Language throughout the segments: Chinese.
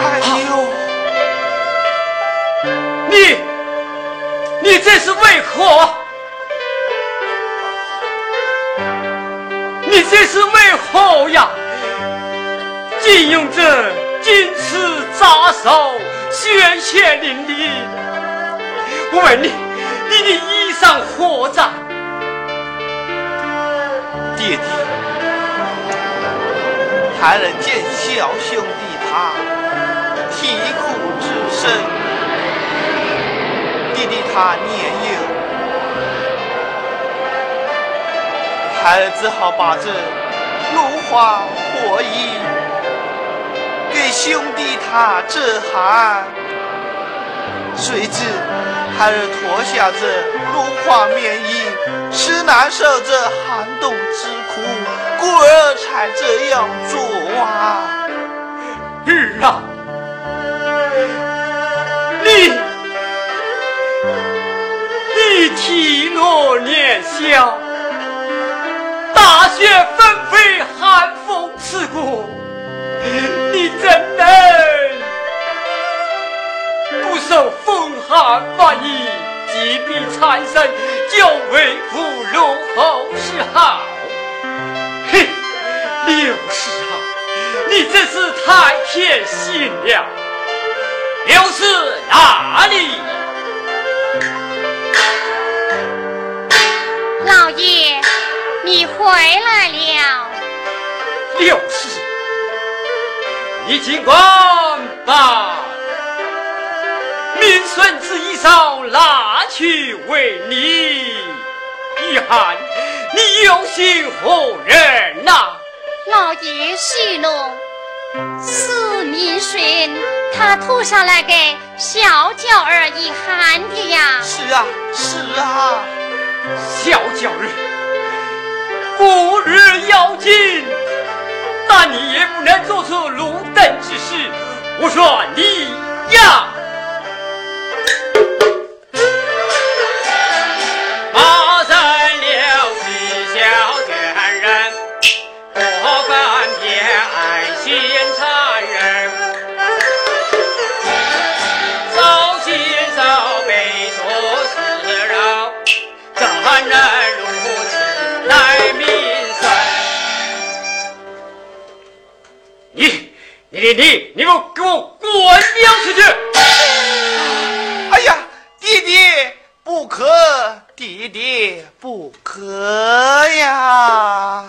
哎呦，你，你这是为何？你这是为何呀？竟用这金刺扎手，鲜血淋漓。我问你，你的衣裳何在？爹爹，还能见小兄啼哭之声，弟弟他年幼。孩儿只好把这芦花破衣给兄弟他遮寒，谁知孩儿脱下这芦花棉衣，实难受这寒冬之苦，故而才这样做啊！儿啊，你你体弱年小。大雪纷飞，寒风刺骨，你怎能不受风寒发疫，疾病缠身，就为父如后是好？嘿，六氏啊，你真是太偏心了。六氏哪里？老爷。你回来了，六氏，你尽管把明孙子衣裳拿去为你御寒，你有心何人呐？老爷息怒，四明孙他吐上来给小脚儿一喊的呀。是啊，是啊，小脚儿。不日要紧，但你也不能做出鲁等之事。我说你呀。弟弟你给我给我滚娘出去！哎呀，弟弟不可，弟弟不可呀！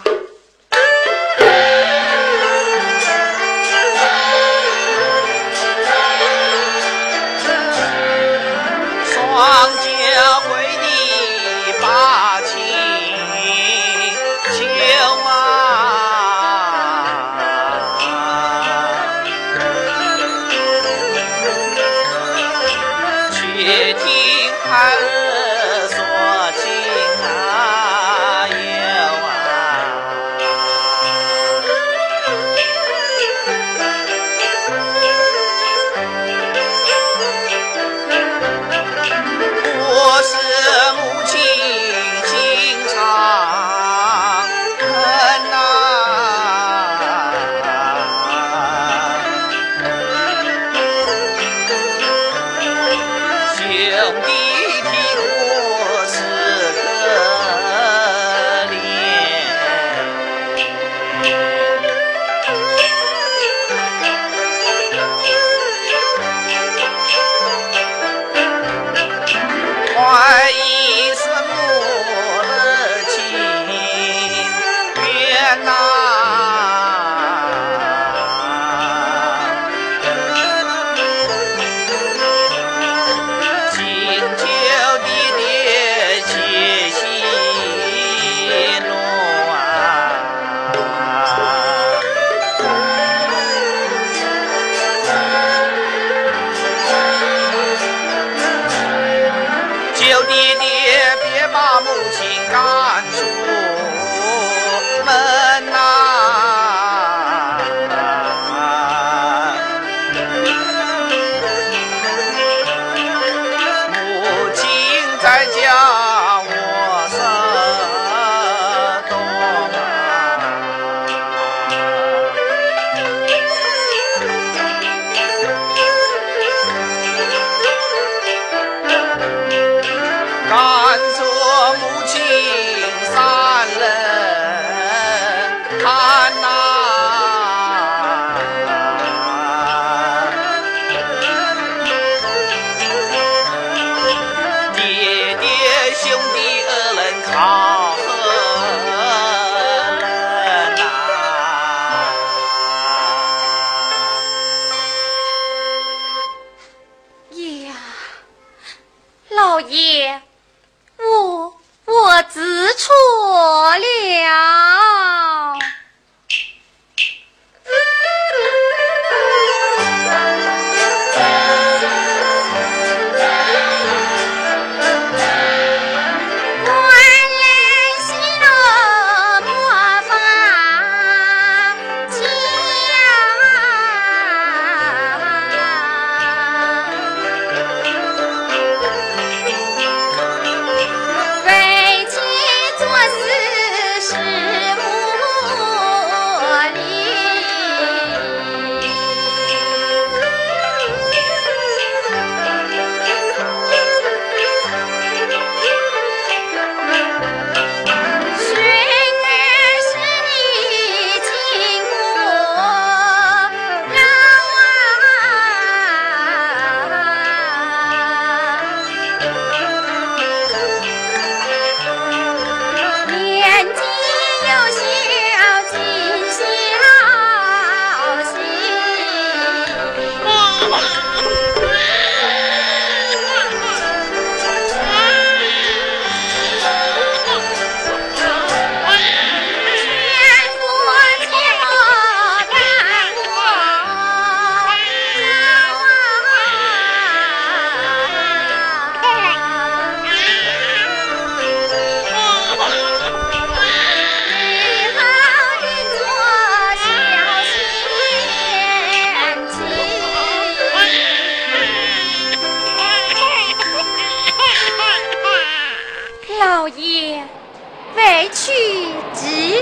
老爷我我知错了。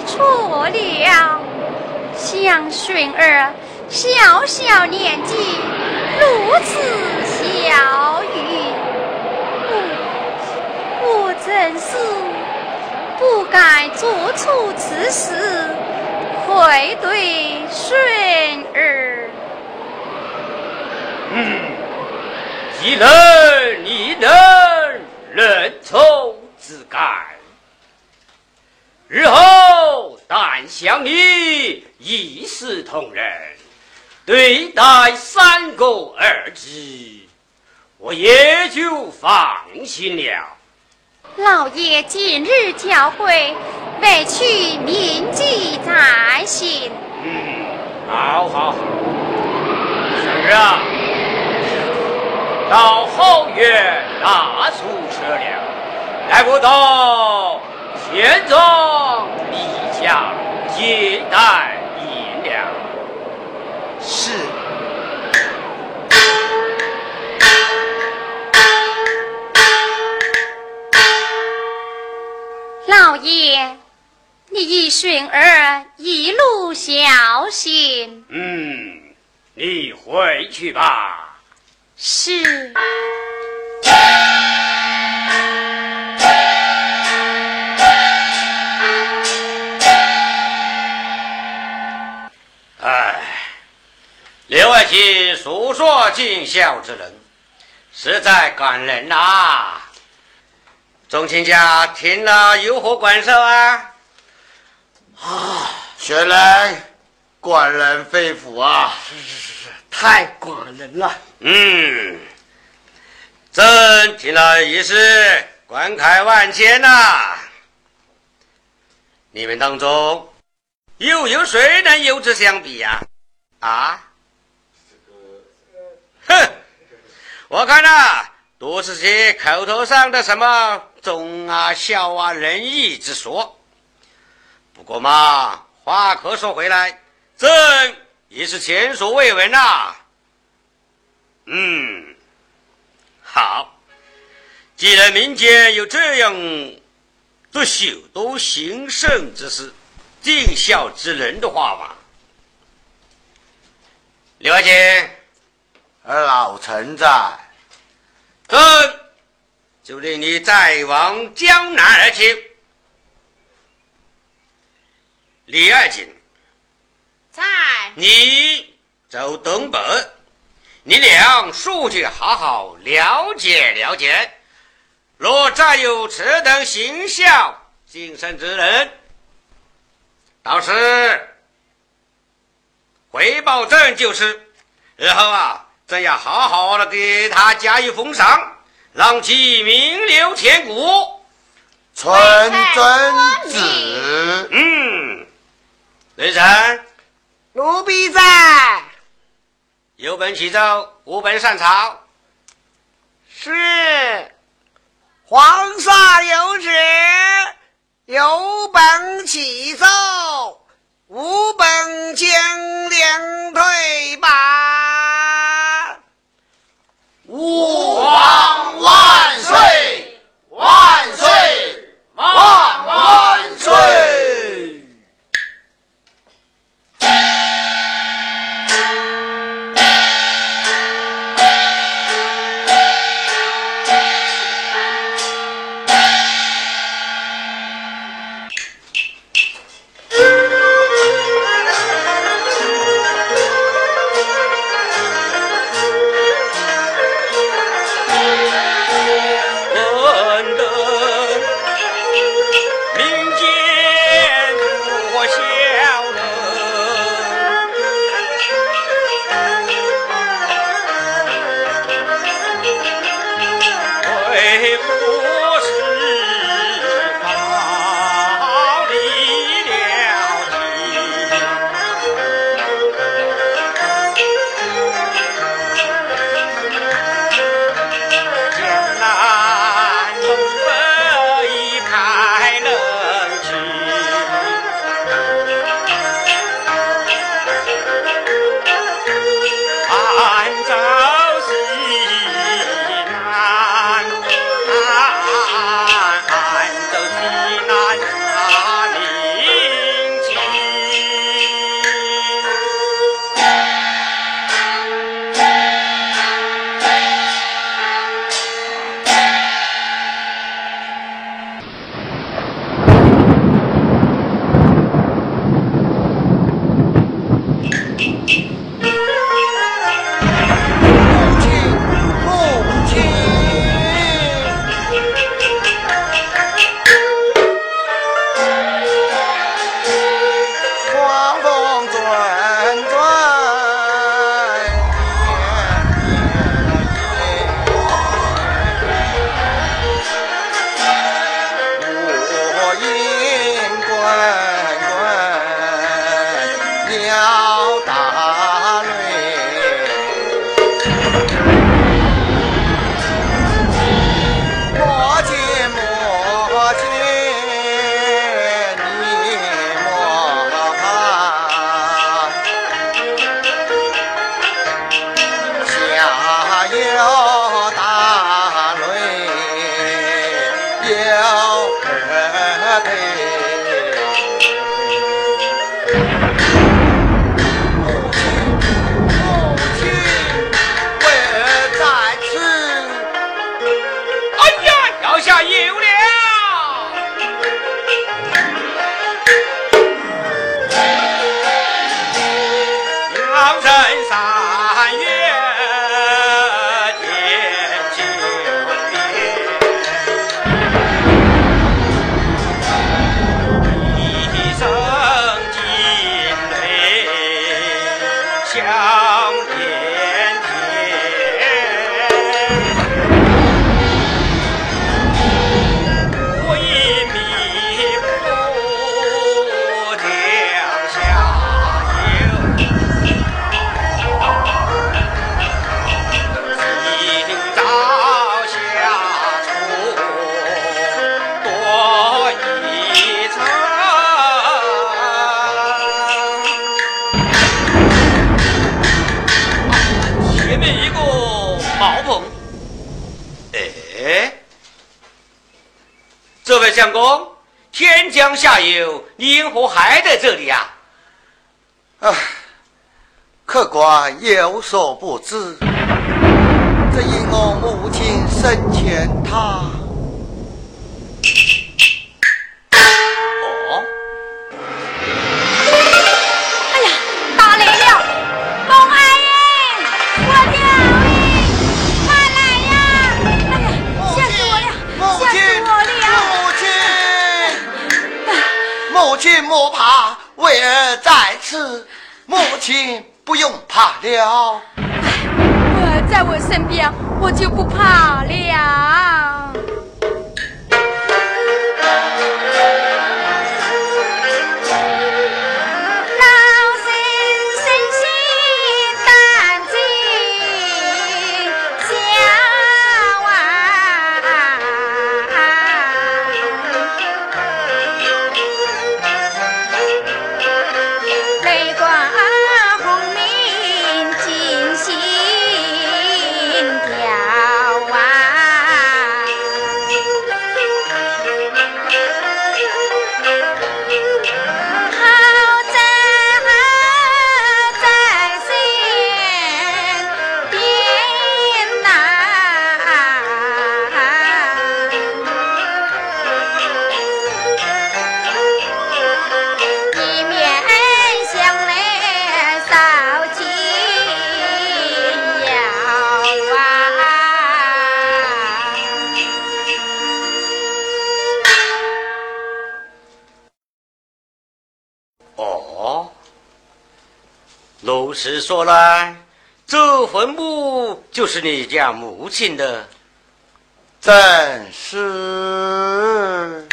错了。想寻儿小小年纪如此小愚，我我真是不该做出此事，愧对顺儿。嗯，既能你能认错自改，日后但想你一视同仁，对待三个儿子，我也就放心了。老爷今日教诲，委屈铭记在心。嗯，好好好，生日啊！到后院大宿舍了，来不到县庄李家接待银两。是。老爷，你一顺儿一路小心。嗯，你回去吧。是。刘爱卿诉说尽孝之人，实在感人呐。众卿家听了有何感受啊？啊，原来感人肺腑啊！是是是是，太感人了。嗯，朕听了也是感慨万千呐。你们当中又有谁能有之相比呀、啊？哼，我看呐、都是些口头上的什么忠啊、孝啊、仁义之说。不过嘛，话可说回来，朕也是前所未闻呐、嗯，好，既然民间有这样不朽都行圣之事、尽孝之人的话嘛，刘爱卿，而老臣在，朕就令你再往江南而去。李爱锦，在。你走东北，你俩速去好好了解了解。若再有此等行孝精神之人，到时回报朕就是。日后啊，朕要好好的给他加以封赏，让其名留千古。纯真子。嗯，雷神。奴婢在。有本启奏，无本上朝。是。皇上有旨，有本启奏，无本将领退吧。吾皇万岁！万岁！万这位相公，天将下雨，你因何还在这里呀？啊，客官有所不知，只因我母亲生前他。莫怕，为儿在此，母亲不用怕了。儿在我身边，我就不怕了。如实说来，这坟墓就是你家母亲的，正是。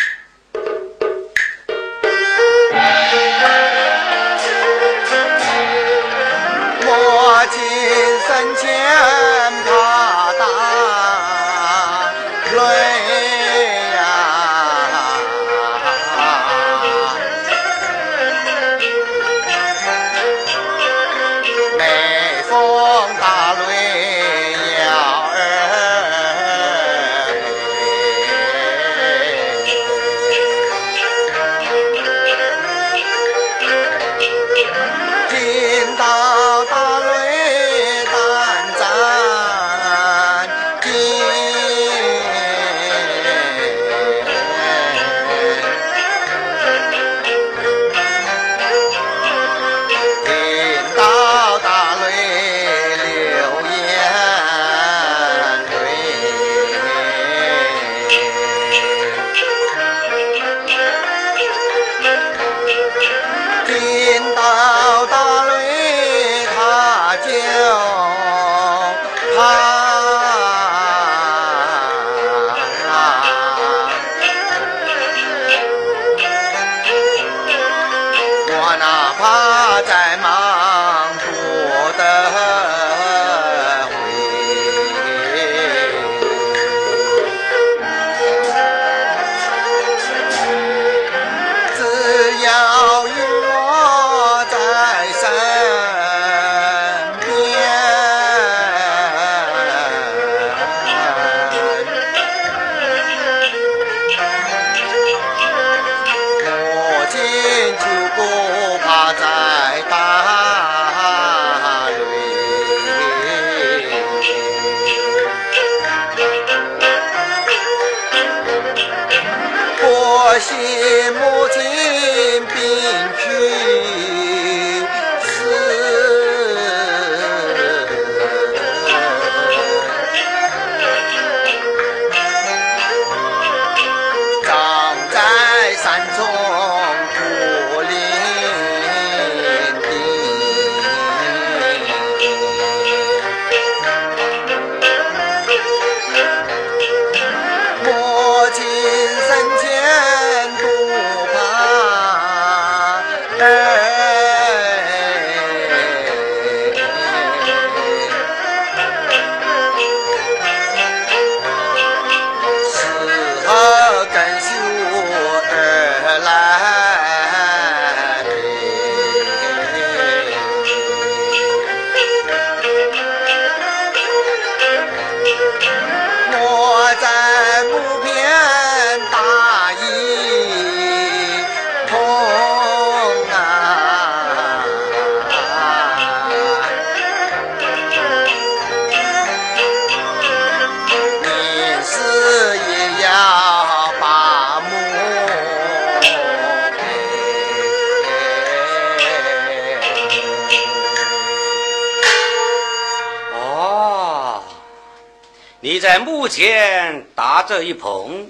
前搭着一棚，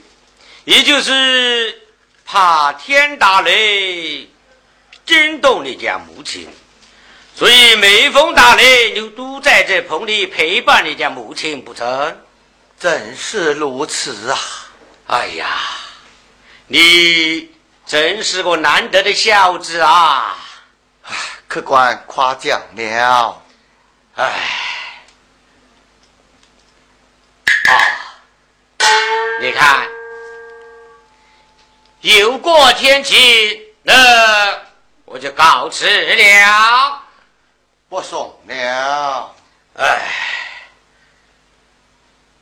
也就是怕天打雷惊动你家母亲，所以每逢打雷，你都在这棚里陪伴你家母亲，不成？正是如此啊！哎呀，你真是个难得的孝子啊！唉，客官夸奖了。唉，啊，你看，有过天气，那我就告辞了。不送了。唉，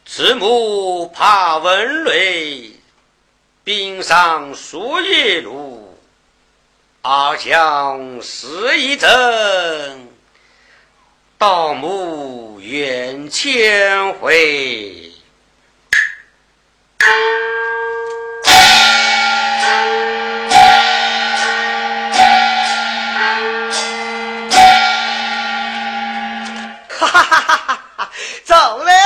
慈母怕蚊雷，冰上树叶露，阿香思一阵。盗墓远千回。哈哈哈哈，走嘞。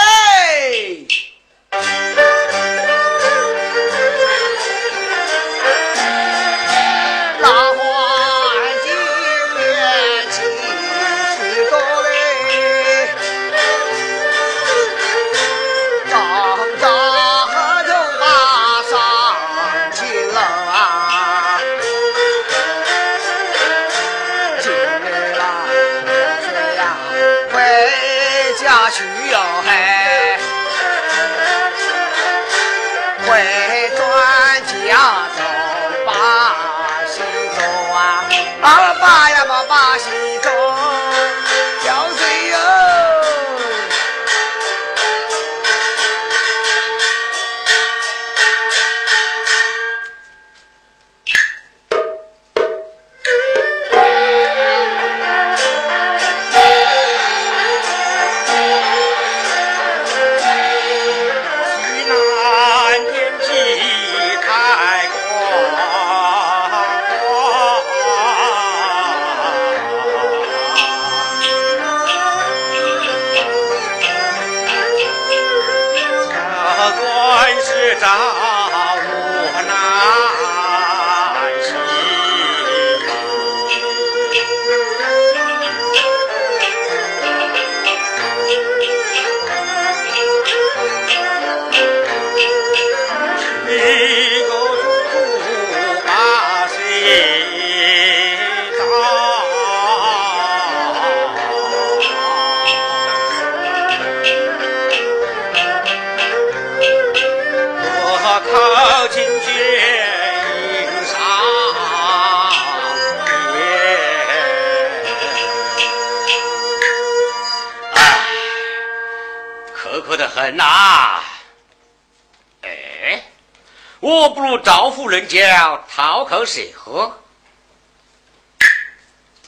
口水喝。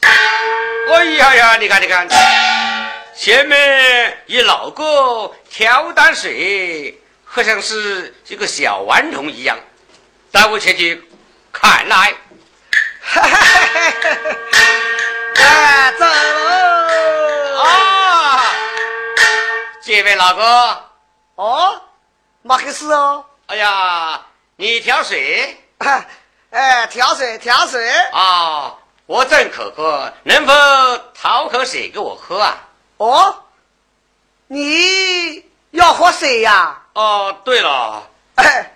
哎呀呀，你看，你看，前面一老哥挑担水，好像是一个小顽童一样，带我前去看来。哎，走啊！这位老哥。哦，马克思哦！哎呀，你挑水？哎，挑水，挑水！啊，我正渴渴，能否讨口水给我喝啊？哦，你要喝水呀？哦，对了，哎，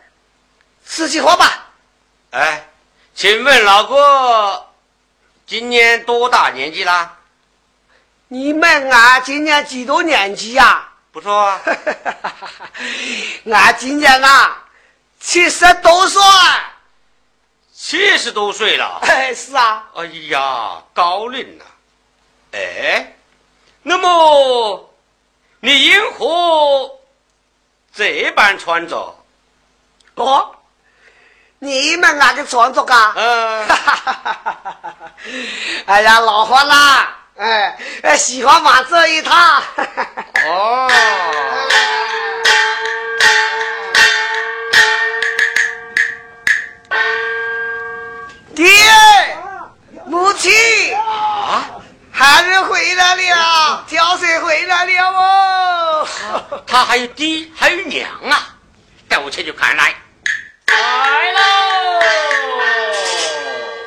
自己喝吧。哎，请问老哥，今年多大年纪啦？你们啊，今年几多年纪呀？不错啊，俺今年啊七十多岁，七十多岁了。哎，是啊。哎呀，高龄了。哎，那么你因何这般穿着？哦，你们那个穿着啊？嗯。哎呀，老花啦。哎哎，喜欢玩这一套。哦。爹，母亲，啊，孩子回来了，挑水回来了哦。他还有爹，还有娘啊！带我去去看来。来喽！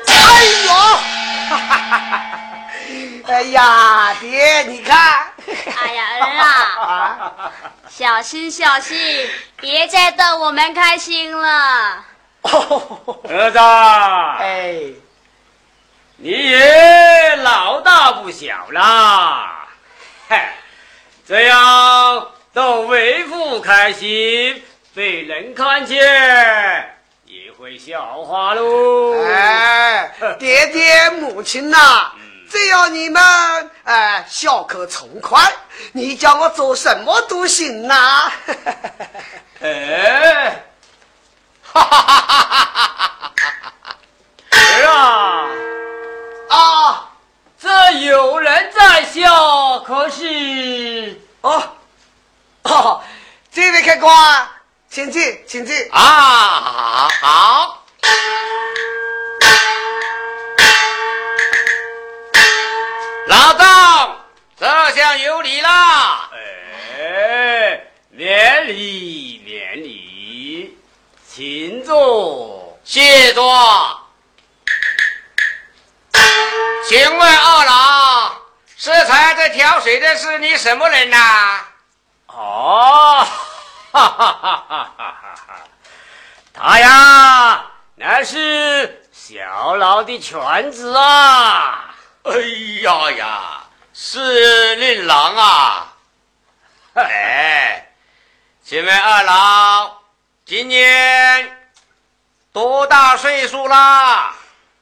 哎呦！哈哈哈哈哎呀，爹，你看。哎呀，儿啊，小心小心，别再逗我们开心了。儿子，哎，你也老大不小啦，嗨，这样逗为父开心，被人看见也会笑话喽。哎，爹爹母亲呐。只要你们哎笑口从宽，你叫我做什么都行呐！哎，哈哈哈！儿啊啊，这有人在笑，可是哦哦，这位客官，请进，请进啊，好。老张，这下有礼啦！哎，免礼免礼，请坐，谢坐。请问二老，适才这挑水的是你什么人呐？哦，哈哈哈哈哈哈！他呀，那是小老的犬子啊。哎呀呀，是令郎啊！哎，请问二老今年多大岁数啦？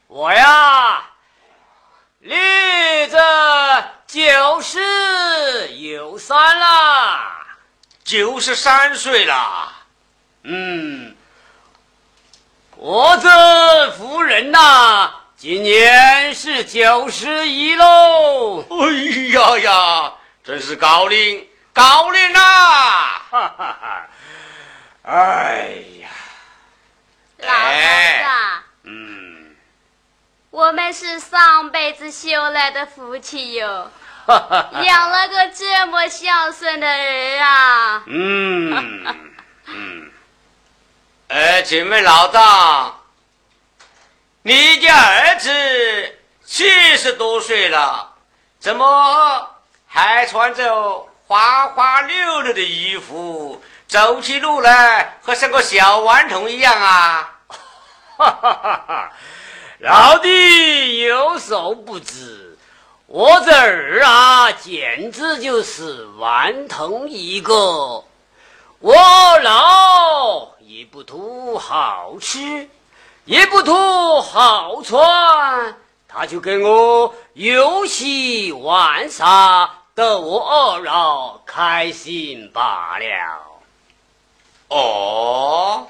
我呀，立着九十有三啦，九十三岁啦。嗯，我这夫人呐。今年是九十一喽！哎呀呀，真是高龄高龄呐！哈哈哈！哎呀，老头子，嗯，我们是上辈子修来的福气哟，养了个这么孝顺的儿啊！嗯。嗯，哎，请问老大。你家儿子七十多岁了，怎么还穿着花花溜溜的衣服，走起路来和像个小顽童一样啊？哈哈哈哈！老弟有所不知，我这儿啊，简直就是顽童一个。我老也不图好吃。也不图好穿，他就跟我游戏玩耍，逗我二老开心罢了。哦，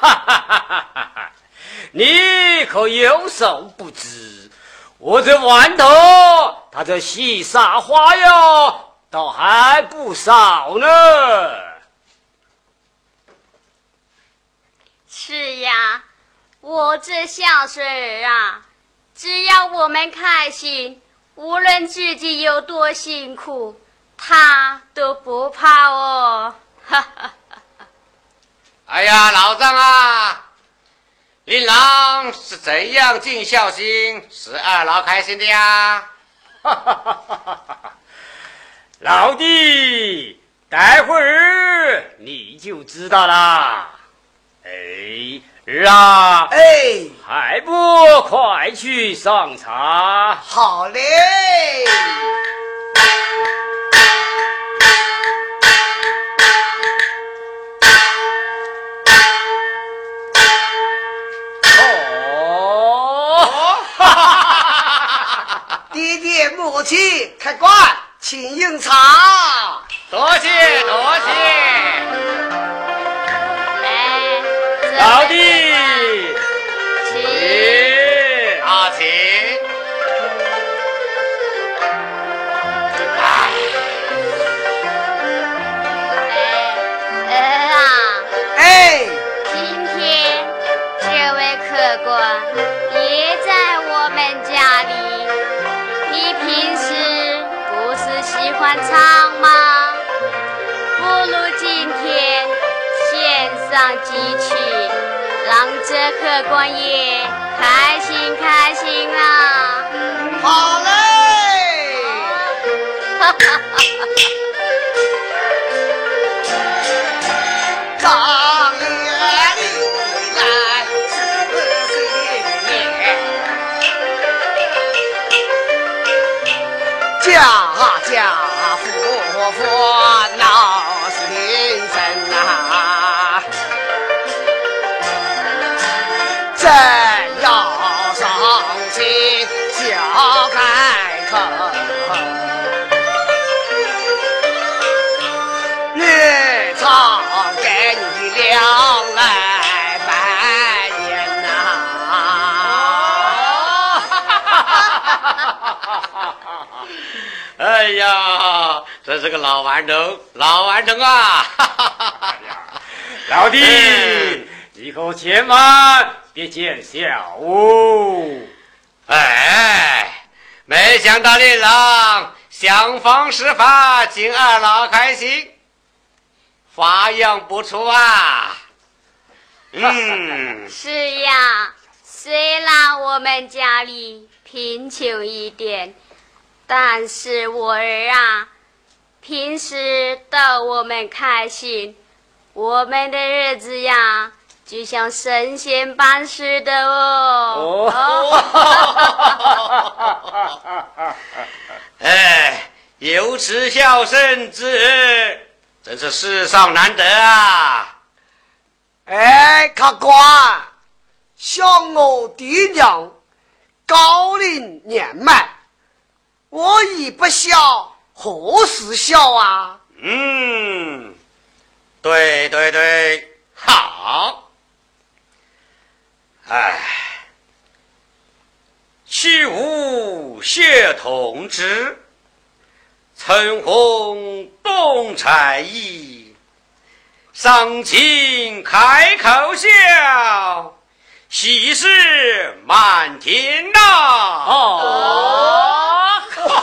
哈哈哈哈哈哈！你可有所不知，我这顽童，他这戏耍花样倒还不少呢。是呀，我这孝顺儿啊，只要我们开心，无论自己有多辛苦，他都不怕哦。哈哈哈！哎呀，老张啊，令郎是怎样尽孝心，使二老开心的呀？哈哈哈！老弟，待会儿你就知道啦。哎，儿啊！哎，还不快去上茶？好嘞！母亲开馆，请饮茶。多谢多谢。老弟，上几曲，让这客官也开心开心啊！好嘞。哈哈哈哈哈。哎呀，这是个老顽童，老顽童啊！老弟，以后千万别见笑哦。哎，没想到你郎想方设法请二老开心，花样不错啊。嗯，是呀，虽然我们家里贫穷一点。但是我儿啊，平时逗我们开心，我们的日子呀，就像神仙般似的哦。哦，哎，有此孝顺之儿，真是世上难得啊！哎，客官，像我爹娘高龄年迈。我已不孝，何时孝啊？嗯，对对对，好。哎，去无血同之，春红动彩衣，伤情开口笑，喜事满天呐！哦。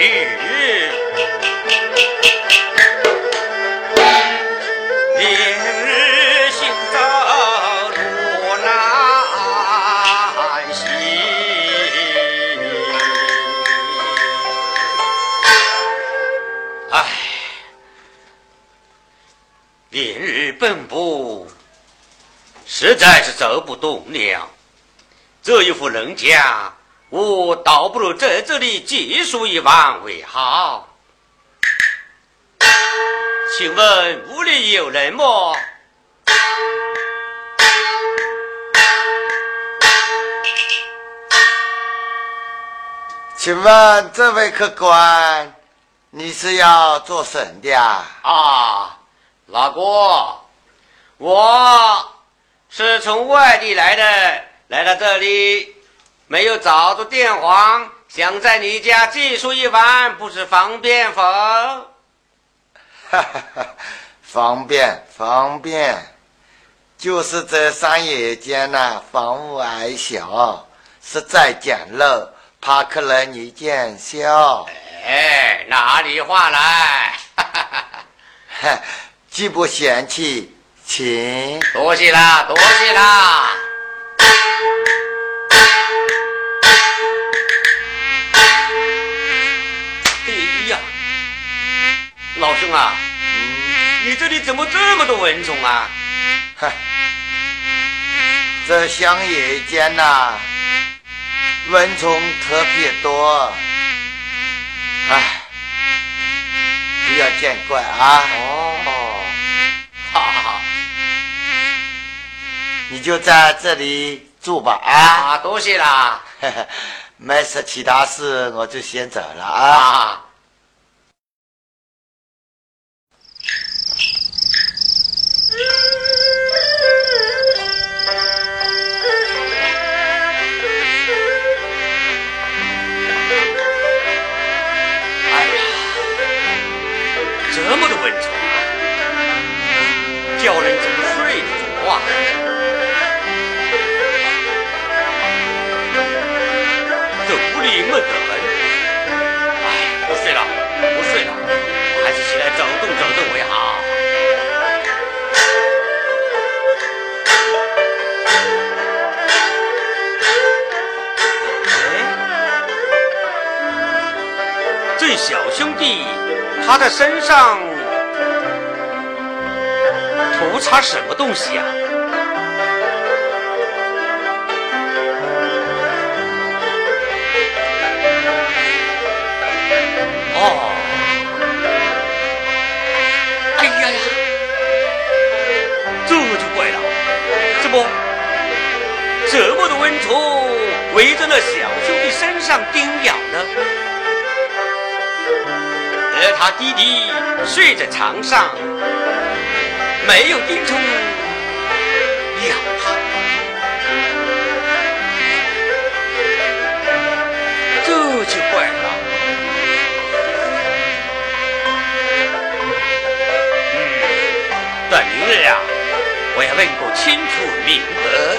雨，明日行走路难行。哎，明日奔波，实在是走不动了。这一户人家。我倒不如在这里借宿一晚为好。请问屋里有人么？请问这位客官，你是要做什么的啊，老哥，我。是从外地来的，来到这里没有找着电话，想在你家寄宿一晚，不知方便否？哈哈哈，方便方便，就是这山野间呐，房屋矮小，实在简陋，怕客人你见笑。哎，哪里话来？哈哈哈，既不嫌弃。请多谢啦，多谢啦！兄啊，你这里怎么这么多蚊虫啊？哼，这乡野间呐，蚊虫特别多。哎，不要见怪啊。哦，哈哈哈，你就在这里住吧啊。啊，多谢啦。没事，其他事我就先走了啊。啊，他的身上涂擦什么东西呀、哦，哎呀呀，这就怪了，怎么这么多蚊虫围着那小兄弟身上叮咬呢？他弟弟睡在床上，没有叮虫咬他，这就怪了。嗯但明日啊，我要问个清楚明白。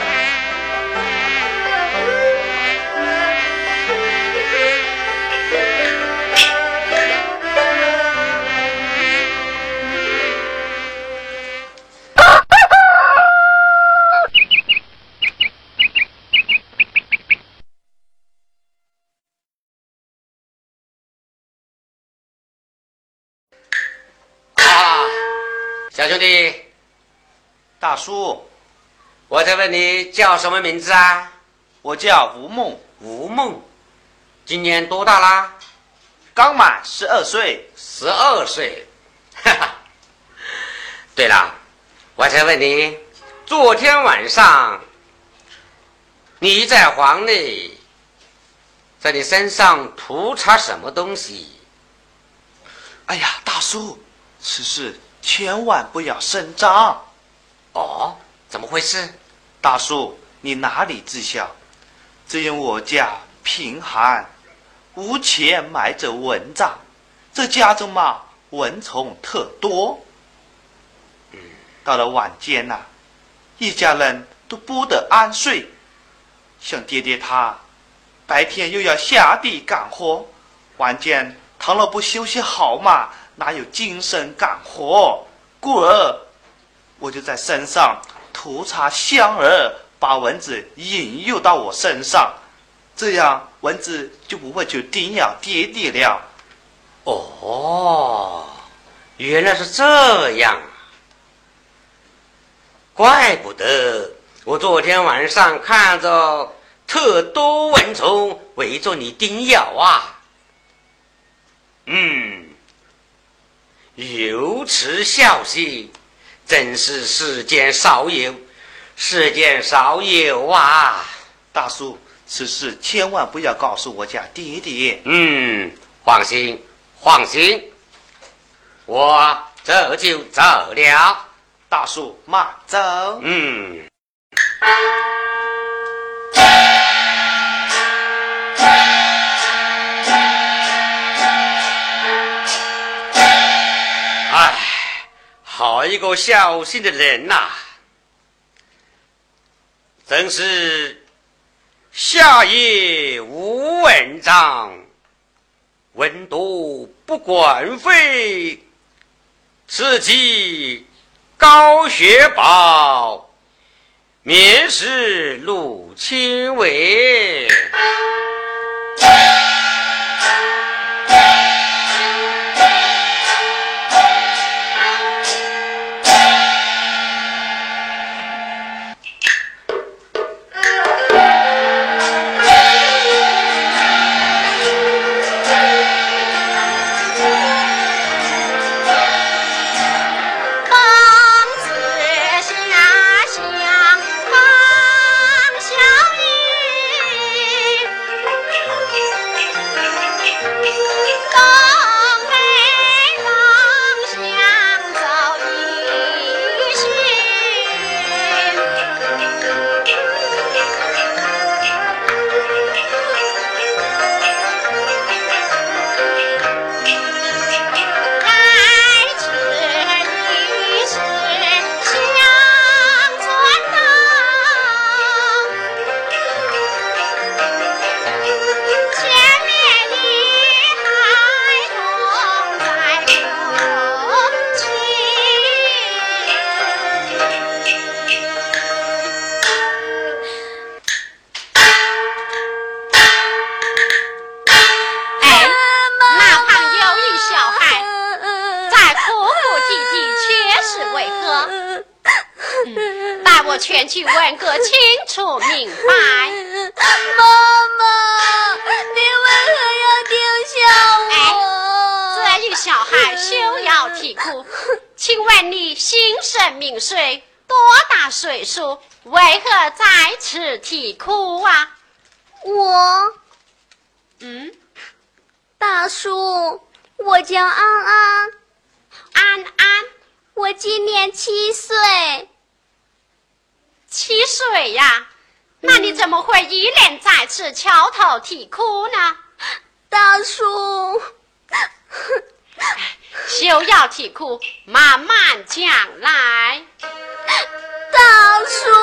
大叔，我在问你叫什么名字啊？我叫吴梦，吴梦，今年多大啦？刚满十二岁。十二岁。哈哈。对了，我在问你，昨天晚上你在房内，在你身上涂擦什么东西？哎呀，大叔，此事千万不要声张。哦，怎么回事？大叔，你哪里知晓？只因我家贫寒，无钱买这蚊帐，这家中嘛蚊虫特多。到了晚间呐、一家人都不得安睡。像爹爹他，白天又要下地干活，晚间倘若不休息好嘛，哪有精神干活？故而我就在身上涂擦香儿，把蚊子引诱到我身上，这样蚊子就不会去叮咬爹爹了。哦，原来是这样啊！怪不得我昨天晚上看着特多蚊虫围着你叮咬啊。嗯，由此消息，真是世间少有，世间少有啊！大叔，此事千万不要告诉我家爹爹。嗯，放心，放心，我这就走了。大叔，慢走。嗯，好一个孝心的人呐、真是夏夜无蚊帐，蚊多不管肺，此即高血宝，免是入侵尾。要啼哭呢？大叔。休要啼哭慢慢讲来。大叔。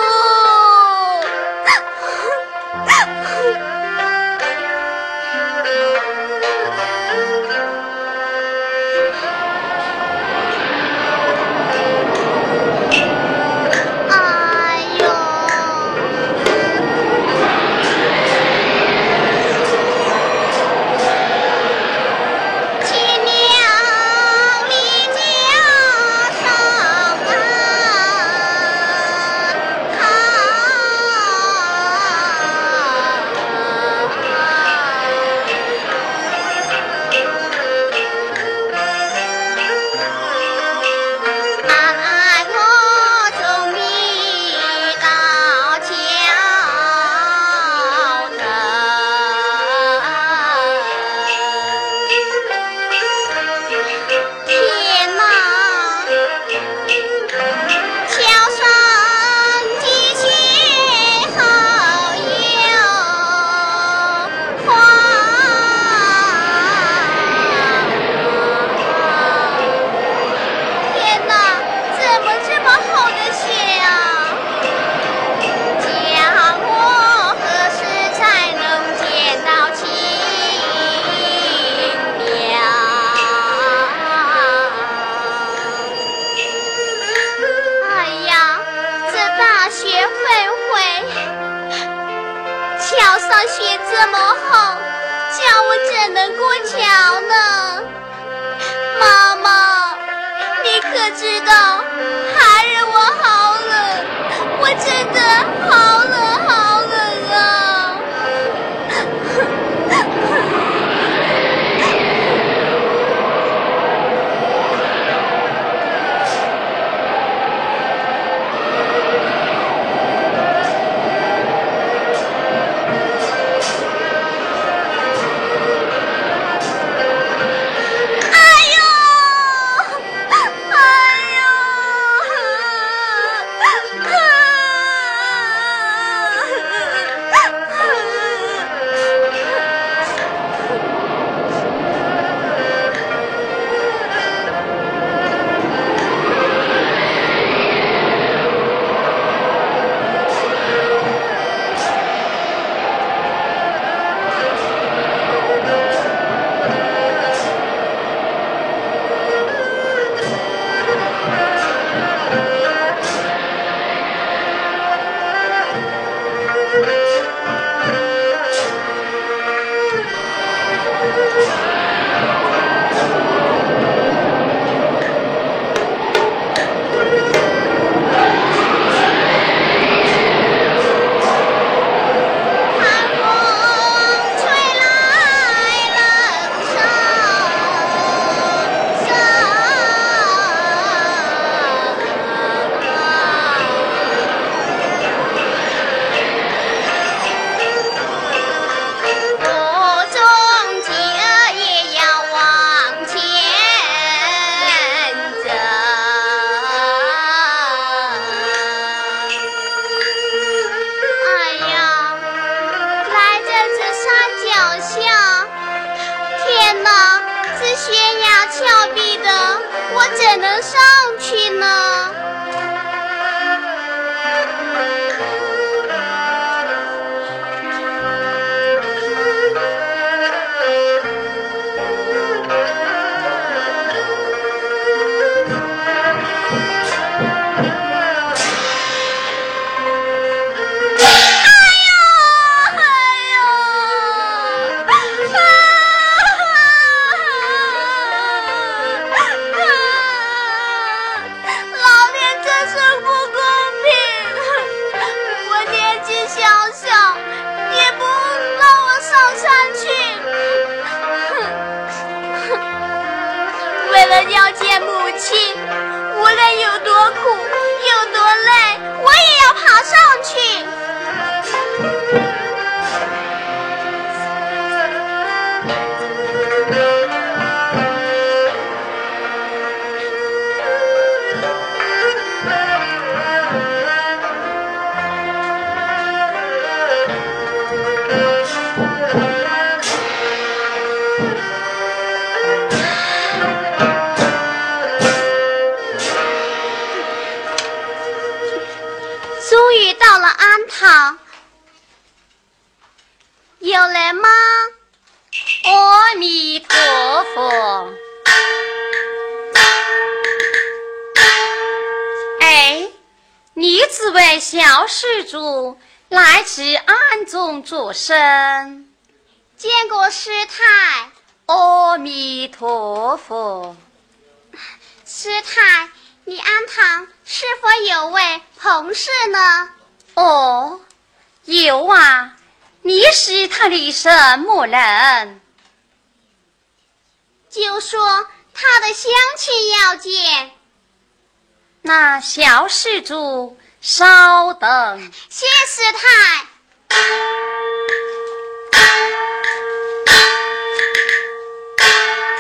那小施主稍等。谢师太。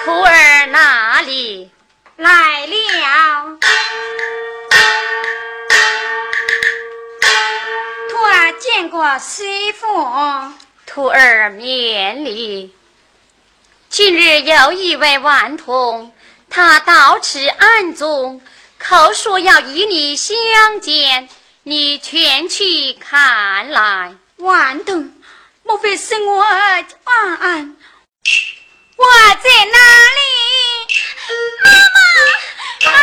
徒儿哪里来了？徒儿见过师傅。徒儿免礼。今日有一位顽童，他到此暗中，口说要与你相见，你前去看来。顽童，莫非是我儿安安？我在哪里？妈妈，妈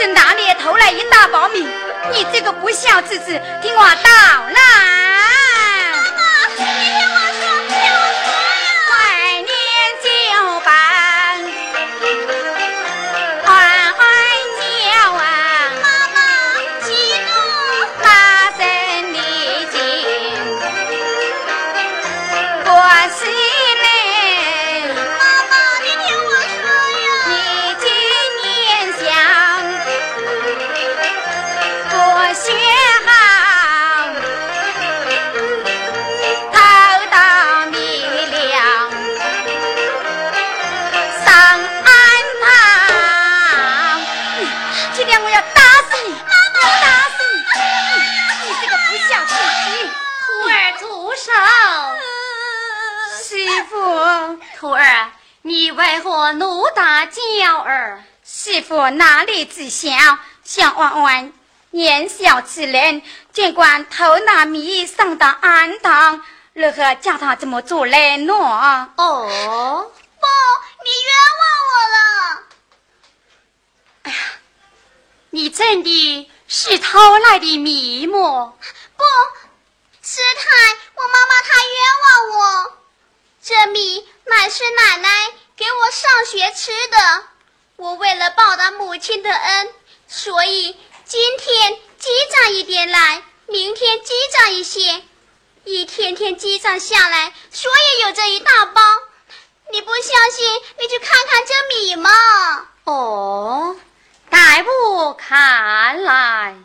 是哪里偷来一大包米？你这个不孝之子，听我道来。媳妇哪里知晓，小婉婉年小气人，尽管偷拿米上到安堂，如何叫他这么做来呢？哦，不，你冤枉我了。哎呀，你真的是偷来的米吗？不，师太，我妈妈她冤枉我。这米乃是奶奶给我上学吃的。我为了报答母亲的恩，所以今天积攒一点来，明天积攒一些，一天天积攒下来，所以有这一大包。你不相信，你去看看这米嘛。哦，待我看来。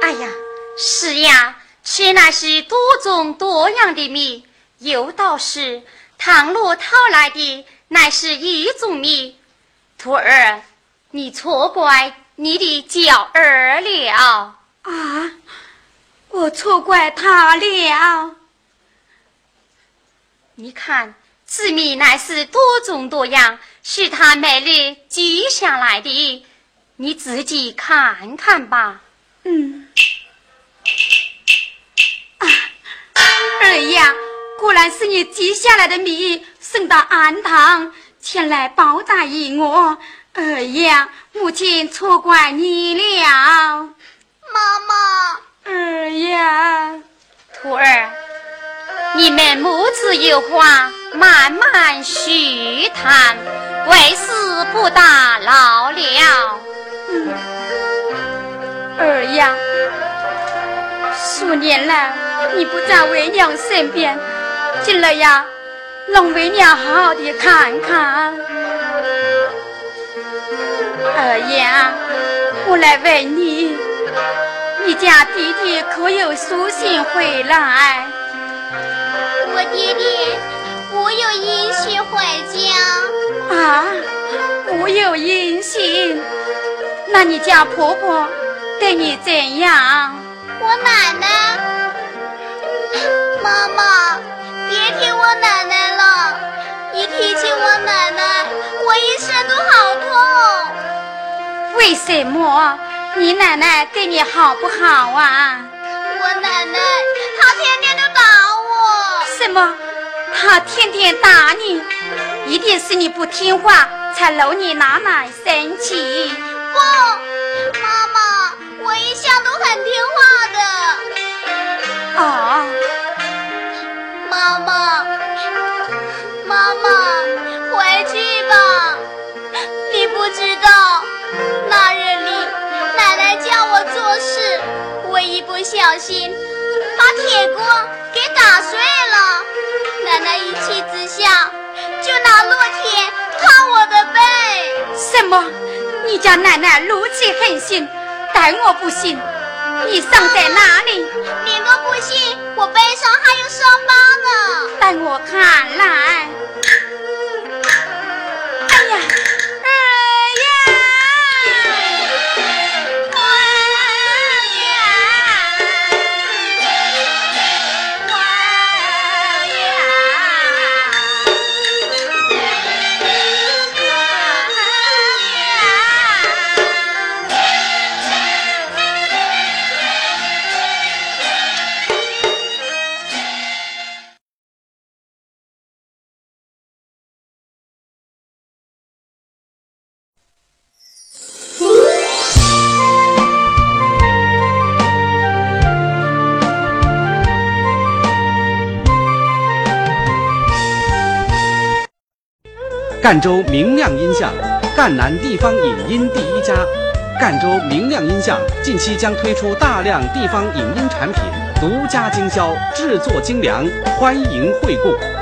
哎呀，是呀，吃那是多种多样的米。有道是，唐罗讨来的乃是一种米。徒儿，你错怪你的娇儿了啊！我错怪他了。你看，此米乃是多种多样，是他每日积下来的，你自己看看吧。嗯。啊，儿呀！果然是你积下来的米，送到庵堂前来报答于我。儿呀，母亲错怪你了。妈妈，儿呀，徒儿，你们母子有话慢慢叙谈，为师不打扰了。嗯，儿呀，数年来，你不在为娘身边。进来呀，让为娘好好的看看。二爷，我来问你，你家弟弟可有书信回来？我弟弟没有音信回家。啊，没有音信？那你家婆婆对你怎样？我奶奶，妈妈。别提我奶奶了，一提起我奶奶，我一身都好痛。为什么？你奶奶对你好不好啊？我奶奶她天天都打我。什么？她天天打你？一定是你不听话，才惹你奶奶生气。不，妈妈，我一向都很听话的。啊。知道，那日里奶奶叫我做事，我一不小心把铁锅给打碎了。奶奶一气之下就拿烙铁烫我的背。什么？你家奶奶如此狠心，但我不信。你伤在哪里？你若不信，我背上还有伤疤呢。带我看来。赣州明亮音像，赣南地方影音第一家。赣州明亮音像近期将推出大量地方影音产品，独家经销，制作精良，欢迎惠顾。